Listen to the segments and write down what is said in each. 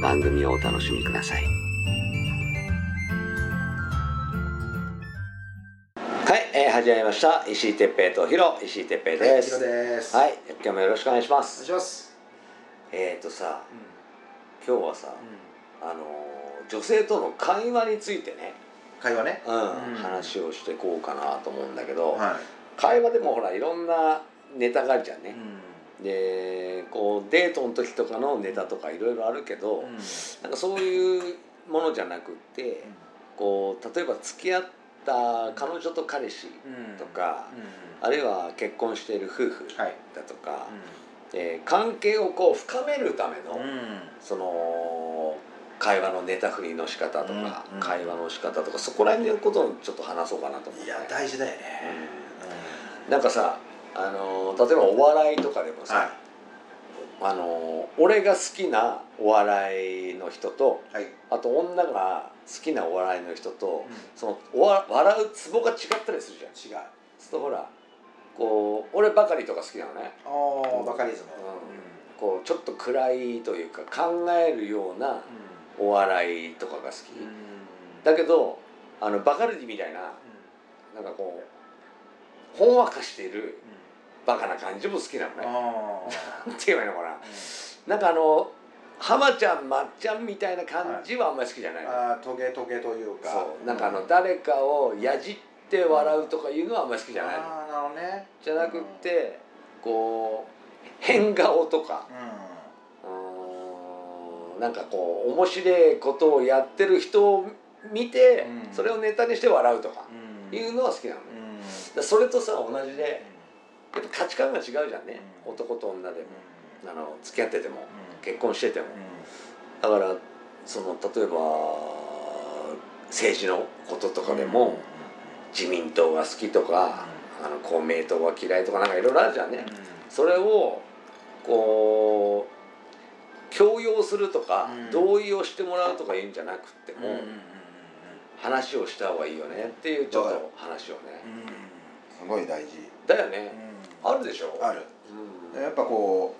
番組をお楽しみください。はい、えー、始まりました。石井哲平とヒロ、石井哲平はい、です。ヒロです。はい、今日もよろしくお願いしまお願いす。します。えーとさ、う今日はさ、ん、あのー女性との会話についてね、会話ね。うんうん話をしていこうかなと思うんだけど、は会話でもほらいろんなネタがあるじゃんい。ねう、ん。でこうデートの時とかのネタとかいろいろあるけど、うん。なんかそういうものじゃなくってこう例えば付き合った彼女と彼氏うん。とか、うあるいは結婚している夫婦ん。はい。だとか、えー関係をこう深めるための、うん。その会話のネタ振りの仕方とか、うんうん会話の仕方とかそこら辺のことをちょっと話そうかなと思っていや、大事だよね。なんかさあの例えばお笑いとかでもさ、はい。あの俺が好きなお笑いの人とはい。あと女が好きなお笑いの人とうんそのおわ笑うツボが違ったりするじゃん違う。そうするとほらこう俺ばかりとか好きなのねああ、バカリズム。こうちょっと暗いというか考えるようなお笑いとかが好き、うん。うん。だけどあのバカルディみたいななんかこうほんわかしているバカな感じも好きなのね。あなんて言えばいいのかな。あ。なんかあの浜ちゃんまっちゃんみたいな感じはあんまり好きじゃないの、ああ、トゲトゲというか。そう。なんかあの誰かをやじって笑うとかいうのはあんまり好きじゃないの。ああ、なるほどね。じゃなくってこう変顔とか。うん。なんかこう面白いことをやってる人を見てうん。それをネタにして笑うとかん。いうのは好きなのね。それとさ同じでやっぱ価値観が違うじゃんね。うん。男と女でもうん。あの付き合っててもうん。結婚してても。うだからその例えば政治のこととかでも自民党が好きとかあの公明党が嫌いとかなんかいろいろあるじゃんね。それをこう強要するとかうん。同意をしてもらうとか言うんじゃなくっても話をした方がいいよねっていうちょっと話をね。すごい大事、だよねあるでしょ？ある。うん。やっぱこ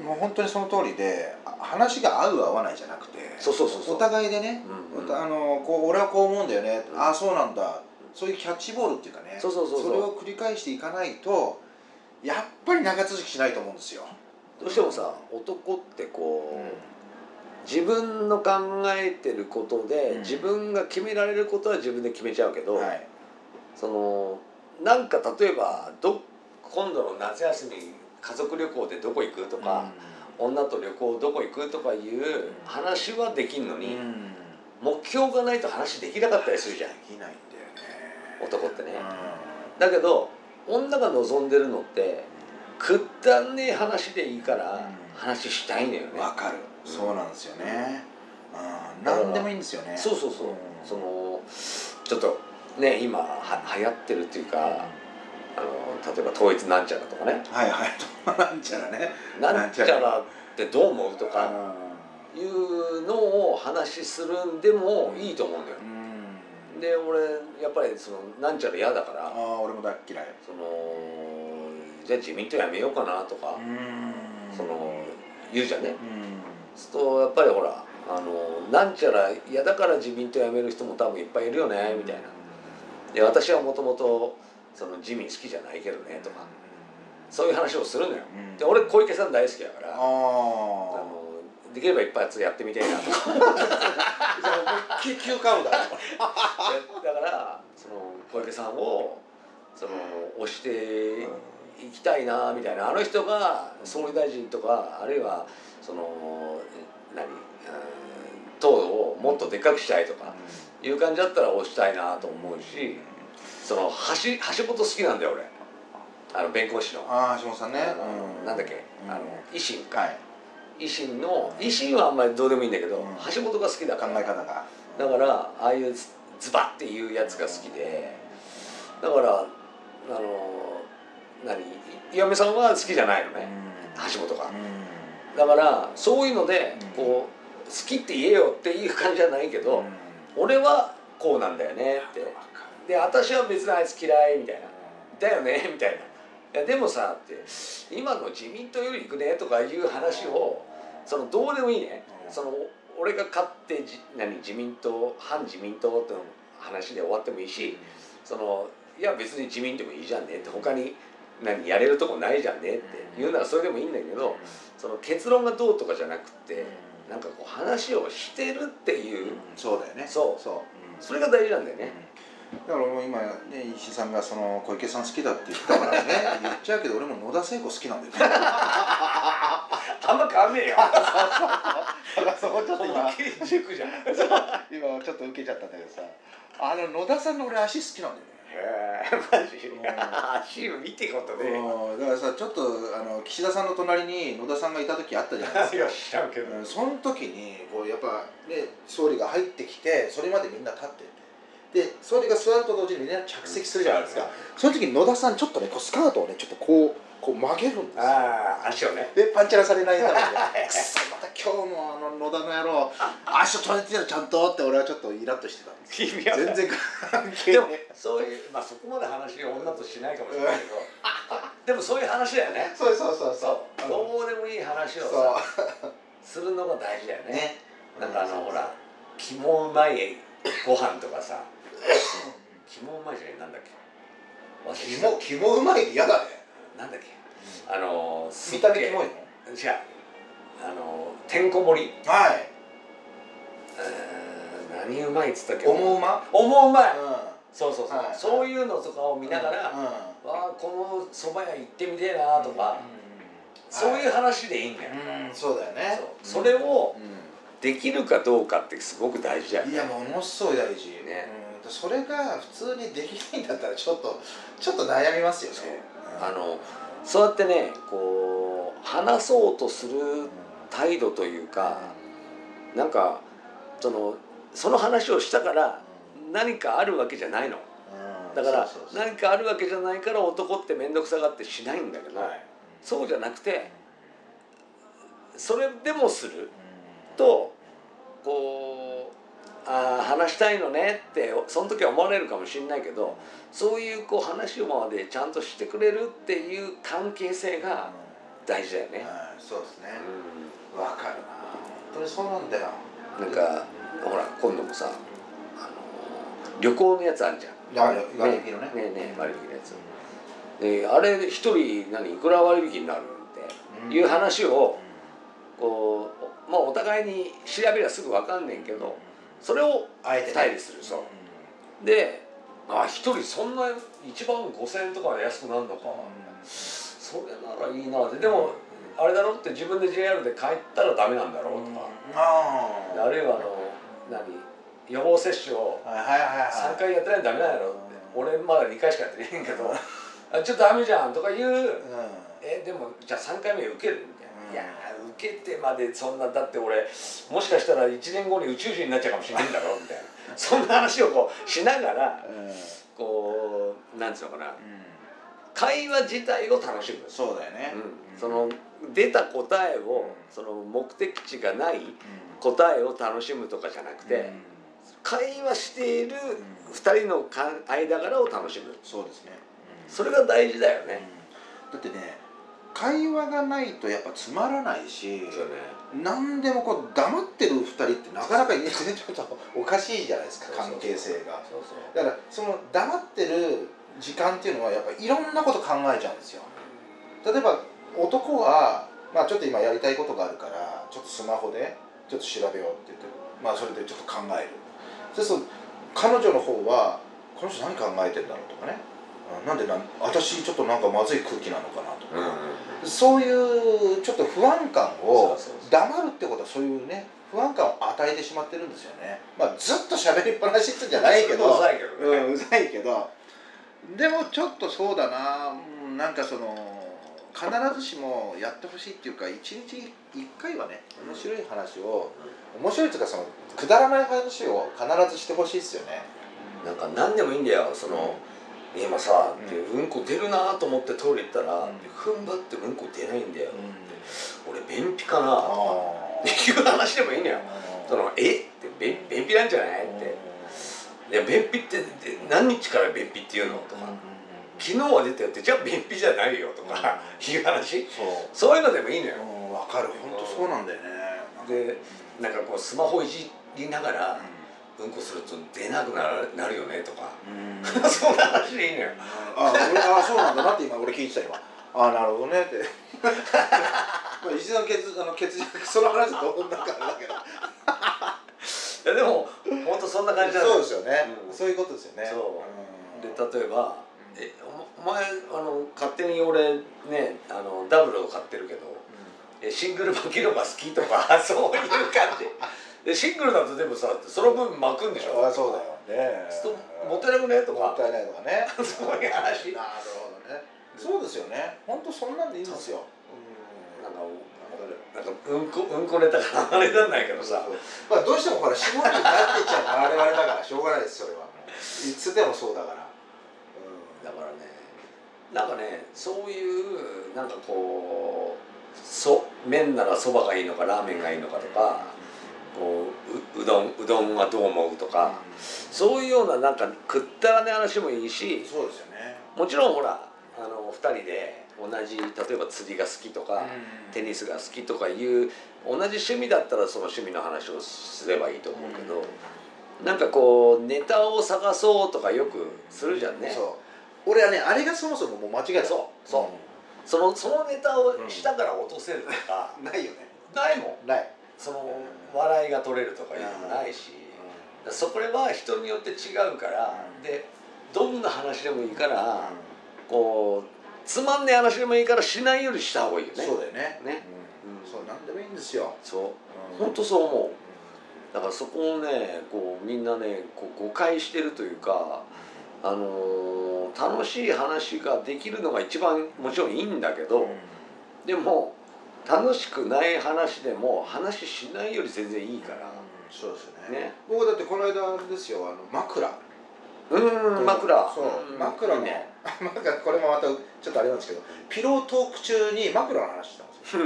うもう本当にその通りであ話が合う合わないじゃなくてそうそうそうお互いでね、うんうん。あのこう俺はこう思うんだよね、うん。ああそうなんだそういうキャッチボールっていうかねそうそうそうそう。れを繰り返していかないとやっぱり長続きしないと思うんですよ。どうしてもさ男ってこう自分の考えてることでうん。自分が決められることは自分で決めちゃうけど、はい。そのなんか例えばど今度の夏休み家族旅行でどこ行くとか、女と旅行どこ行くとかいう話はできんのに、目標がないと話できなかったりするじゃん。できないんだよね。男ってね、うだけど女が望んでるのってくったんねえ話でいいからうん。話したいんだよね、んわかる。うん。そうなんですよね。うん。何でもいいんですよね。そうそうそう、ん。そのちょっとね今は流行ってるっていうか、えば統一なんちゃらとかね。はいはい。なんちゃらね。なんちゃら。ってどう思うとかいうのを話するんでもいいと思うんだよ。うん。で俺やっぱりそのなんちゃら嫌だから。ああ俺も大っ嫌い。そのじゃあ自民党やめようかなとか、うん。その言うじゃんね。うん。そうするとやっぱりほらあのなんちゃら嫌だから自民党辞める人も多分いっぱいいるよねみたいな。で私はもともとその自民好きじゃないけどねとか。そういう話をするのよ。うん。で俺小池さん大好きだからああのできれば一発やってみたいなとか。だ。だからその小池さんをその押していきたいなみたいな。あの人が総理大臣とかあるいはその何うん党をもっとでっかくしたいとかいう感じだったら押したいなと思うしその橋橋本好きなんだよ俺。あの弁護士の。ああ橋本さんね。あのなんだっけ？うん。あの維新はい。維新の維新はあんまりどうでもいいんだけど、うん。橋本が好きだ考から。え方が。だからああいうズズバッっていうやつが好きで。だからあの何？岩見さんは好きじゃないのね、橋本がだからそういうのでうん。こう好きって言えよっていう感じじゃないけど、俺はこうなんだよねってで私は別にあいつ嫌いみたいな。だよね みたいな。いやでもさって今の自民党より行くねとかいう話をそのどうでもいいね。うん。その俺が勝ってじ何自民党反自民党っての話で終わってもいいしそのいや別に自民でもいいじゃんねって他に何やれるとこないじゃんねって言うならそれでもいいんだけどその結論がどうとかじゃなくてなんかこう話をしてるっていうそうだよね。そう。そう。それが大事なんだよね。だからもう今ね石井さんがその小池さん好きだって言ったからね 言っちゃうけど俺も野田聖子好きなんだよねあんま変わんねえよ。だからそこちょっと今塾じゃん。へ今ちょっと受けちゃったんだけどさあの野田さんの俺足好きなんだよねえ、マジ？足見てことね。うんだからさちょっとあの岸田さんの隣に野田さんがいた時あったじゃないですか いや知らんけど。うんその時にこうやっぱね総理が入ってきてそれまでみんな立っててで総理が座ると同時にみんな着席するじゃないですか、その時に野田さんちょっとねこうスカートをねちょっとこうこう曲げるんですよ。ああ、足をね。でパンチラされないためにくそまた今日もあの野田の野郎 足を取れてるちゃんとって俺はちょっとイラッとしてたんです。全然関係でもねそういうまあそこまで話を女としないかもしれないけど、でもそういう話だよね。そうそうそうそう。う。ん。どうでもいい話をそさう。するのが大事だよね。ね。なんかあのほら肝うまいご飯とかさ、肝うまいじゃないなんだっけ？肝肝うまいって嫌だね。たなんだっけ？あの見た目キモいの？じゃあのてんこ盛り。はい。えー何うまいっつったっけ？思うま？思うまい。うそうそうそう、はい。そういうのとかを見ながら、わん。うん。あこの蕎麦屋行ってみてえなとか、そういう話でいいんだよ、うん。そうだよね。それをうできるかどうかってすごく大事だよね。んいやものすごい大事。ね。うんそれが普通にできないんだったらちょっとちょっと悩みますよね。そう。あのそうやってねこう話そうとする態度というか、なんかそのその話をしたから何かあるわけじゃないの。だからそうそうそう。何かあるわけじゃないから男って面倒くさがってしないんだけど、はい。そうじゃなくてそれでもするうん。とこう話したいのねってその時は思われるかもしれないけどそういうこう話をまでちゃんとしてくれるっていう関係性が大事だよね。はいそうですね。うわかるな。本当にそうなんだよ。ん、なんかほら今度もさあの旅行のやつあるじゃん。割引のね。ねえねえ割引のやつ。であれ一人何いくら割引になるっていう話をこうまあお互いに調べりゃすぐ分かんねんけどそれをあえて二人でする。そう。であ一人そんな一番5,000円とかで安くなるのか。それならいいなって。でもあれだろって自分で JR で帰ったらダメなんだろうとか、あであるいはあの何？予防接種をあはいはいはいはい。3回やってないとダメなんやろって。俺まだ2回しかやってないんけどあちょっとダメじゃんとか言う。うえでもじゃあ3回目受けるみたいな、うん。いやけてまでそんなだって俺もしかしたら1年後に宇宙人になっちゃうかもしれないんだろうみたいな。そんな話をこうしながらんうん。こうなんつうのかな。うん。会話自体を楽しむ、そうだよね。うん、その出た答えをその目的地がない答えを楽しむとかじゃなくて、会話している2人のか間柄を楽しむ。そうですね。それが大事だよね、だってね会話がないとやっぱつまらないしね。何でもこう黙ってる二人ってなかなかいちょっとおかしいじゃないですか関係性が。だからその黙ってる時間っていうのはやっぱいろんなこと考えちゃうんですよ。例えば男はまあちょっと今やりたいことがあるからちょっとスマホでちょっと調べようって言ってまあそれでちょっと考える。そうすると彼女の方はこの人何考えてんだろうとかね。あなんでなん私ちょっとなんかまずい空気なのかなとか、うんそういうちょっと不安感を黙るってことはそういうね不安感を与えてしまってるんですよね。まあずっと喋りっぱなしってじゃないけど。うざいけどね、うん、うざいけど。でもちょっとそうだな、うん、なんかその必ずしもやってほしいっていうか一日一回はね面白い話を、面白いっていうかそのくだらない話を必ずしてほしいですよね。なんか何でもいいんだよその、今さ、うん。うんこ出るなと思ってトイレ行ったら、うん。踏ん張ってうんこ出ないんだよ、うん。俺便秘かな。あっていう話でもいいのよ。あそのえ？って便便秘なんじゃない？って。いや便秘ってで何日から便秘っていうの？とか、昨日は出たよってじゃあ便秘じゃないよとか、いう話。そう。そういうのでもいいのよ、うんわかる。本当そうなんだよね。でなんかこうスマホいじりながら、うん。こすると出なくなるなるよねとか、うん。そん。な話でいいのよあ俺あそうなん。だなって今俺聞いてた今あなるほどねってまあ石田の血あの血その話どん。な感じだけどいやでも本当そん。な感じそうですよね、うん。そういうことですよねで例えば「えおお前あの勝手に俺ねあのダブルを買ってるけどえシングル巻きのが好き?」とかそういう感じでシングルだとでもさその分巻くんでしょ？あそうだよね。そうもったいなくね？とか。もったいないとかね。そういう話。なるほどね。そうですよね。本当そんなんでいいんですよ。なんかなんかうんこうんこネタがあれなんないけどさ。まあどうしてもほら下になってっちゃうの我々だからしょうがないですそれは。いつでもそうだから。だからねなんかねそういうなんかこうそ麺ならそばがいいのかラーメンがいいのかとかこうううどんうどんはどう思うとかそういうようななんかくったらね話もいいしそうですよね。もちろんほらあの2人で同じ例えば釣りが好きとかテニスが好きとかいう同じ趣味だったらその趣味の話をすればいいと思うけどなんかこうネタを探そうとかよくするじゃんね。そう。俺はねあれがそもそももう間違いだ。そう。そう。そのそのネタを下から落とせるとか、う んないよね。ないもん。ないその笑いが取れるとかいうのもないし、そこれは人によって違うから、うん。でどんな話でもいいから、こうつまんねえ話でもいいからしないよりした方がいいよね。そうだよね。ね。うん。そうなんでもいいんですよ。そう。うん。本当そう思う。だからそこをねこうみんなねこう誤解してるというかあのー楽しい話ができるのが一番もちろんいいんだけど、でも楽しくない話でも話しないより全然いいから。そうですよね。ね。僕だってこの間あれですよあの枕。うーん枕。そううん。枕の。いいね。枕これもまたちょっとあれなんですけどピロートーク中に枕の話したんですよ。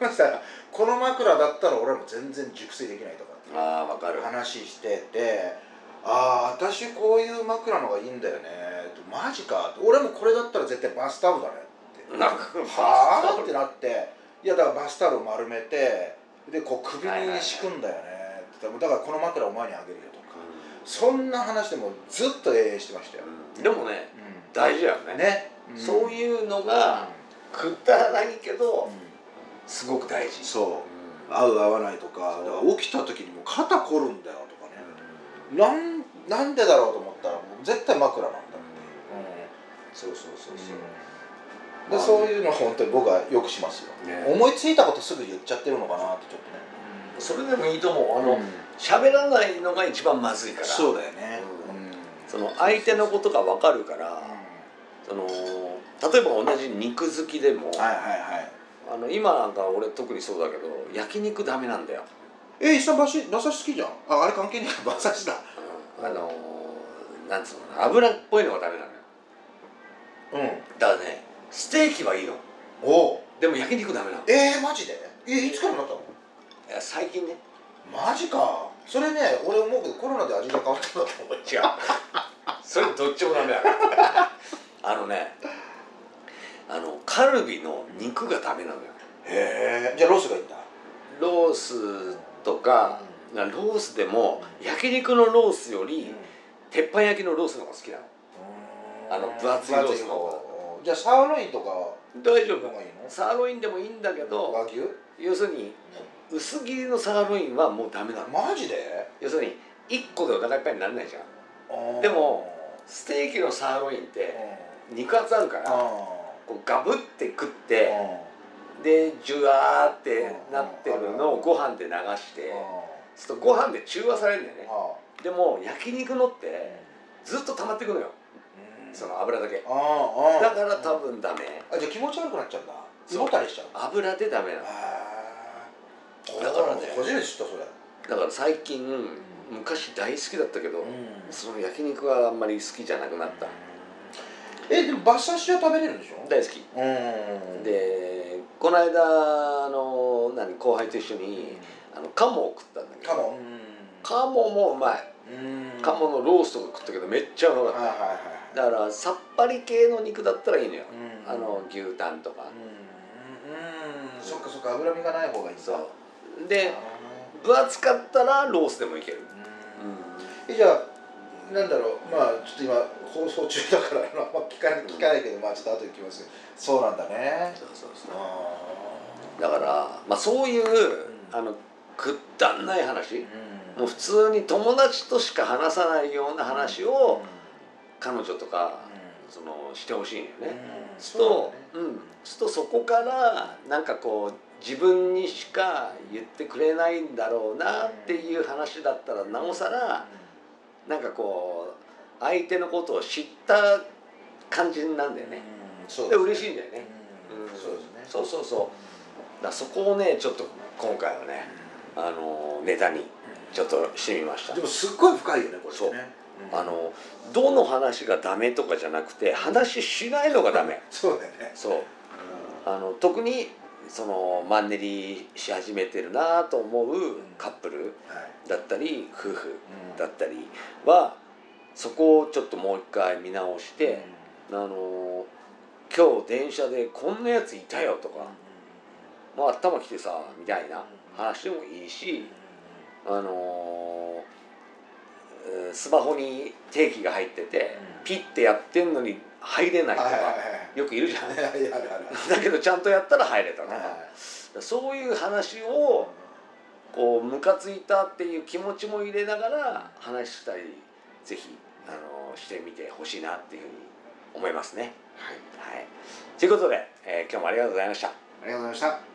そしたらこの枕だったら俺も全然熟睡できないとかってああわかる。話しててああ私こういう枕のがいいんだよね。マジか俺もこれだったら絶対バスタオルだねって。はあってなっていやだからバスタオルを丸めてでこう首に敷くんだよねって言ったらだからこの枕を前にあげるよとかそんな話でもずっと永遠してましたよ、うん。でもねう大事だよね。ん、ね、そうういうのがくったらないけどん。すごく大事。そう。合う合わないとかだから起きた時にもう肩凝るんだよとかね。なんなんでだろうと思ったらもう絶対枕なんだって、そうそうそうそう、でそういうのは本当に僕はよくしますよ、ね。思いついたことすぐ言っちゃってるのかなってちょっとね、それでもいいと思う。あのうん。喋らないのが一番まずいから。そうだよね。その相手のことが分かるからその例えば同じ肉好きでもはいはいはい。あの今なんか俺特にそうだけど焼肉ダメなんだよ、え石田馬刺馬刺し好きじゃん？ああれ関係ないか馬刺しだ。うん。あのなんつうの油っぽいのがダメなのよ。うん。だからねステーキはいいの。おう。でも焼肉ダメなの。いえー、マジで？えいつからなったの？や最近ね。マジか。それね俺思うけどコロナで味が変わったんだと思う違う。それどっちもダメだ あのねあのカルビの肉がダメなのよ。へえじゃあロスがいいんだ。ロースとか、ロースでも焼肉のロースより鉄板焼きのロースの方が好きなの。あの分厚いロースの方方じゃあサーロインとかは大丈夫。サーロインでもいいんだけど和牛？要するに薄切りのサーロインはもうダメなの。マジで？要するに1個でお腹いっぱいにならないじゃん。でもステーキのサーロインってうん。肉厚あるからあこうガブって食っー。てでジュワーってうんなってるのをご飯で流してあそうするとご飯で中和されるんだよね。でも焼肉のってずっと溜まってくのよその油だけ。だから多分ダメ。あじゃあ気持ち悪くなっちゃうんだ。胃もたれしちゃう。油でダメなの。だからね。初めて知ったそれ。だから最近昔大好きだったけどその焼肉はあんまり好きじゃなくなった。えでも馬刺しは食べれるんでしょ？大好き。うん。でこの間あの何後輩と一緒にあの鴨を食ったんだけど。かも鴨もうまい。うん。鴨のローストが食ったけどめっちゃうまかっはいはいはい。ただからさっぱり系の肉だったらいいのよ。うん。あの牛タンとか。うん。うん。そっかそっか脂身がない方がいいんだ。そう。であ分厚かったらロースでもいける。ーうん。えじゃあなんだろう。まあちょっと今放送中だからあんま聞かない聞かないけどまあちょっと後で聞きますけど。そうなんだね。そうそうそう。あだからまあそういうあのくったんない話。ーうん。もう普通に友達としか話さないような話を彼女とかそのしてほしいんようんね。うん。すると、うん、するとそこからなんかこう自分にしか言ってくれないんだろうなっていう話だったらなおさらなんかこう相手のことを知った感じになるんだよね。で嬉しいんだよね。うん。そうそうそうそう。だそこをねちょっと今回はねあのネタにちょっとしてみました。で。もすっごい深いよねこれそう。ねあのどの話がダメとかじゃなくて話しないのがダメ。そうだよね。そう。あの特にそのマンネリし始めてるなと思うカップルはい。だったり夫婦うん。だったりはそこをちょっともう一回見直して、あの今日電車でこんなやついたよとか、まあ頭きてさみたいな話でもいいし、あのえースマホに定期が入ってて、うん。ピッてやってんのに入れないとか、よくいるじゃん。はいだけどちゃんとやったら入れたとか、はい。そういう話をこうムカついたっていう気持ちも入れながら話したりぜひあのしてみてほしいなっていうふうに思いますね。はい。はい、ということで、えー今日もありがとうございました。ありがとうございました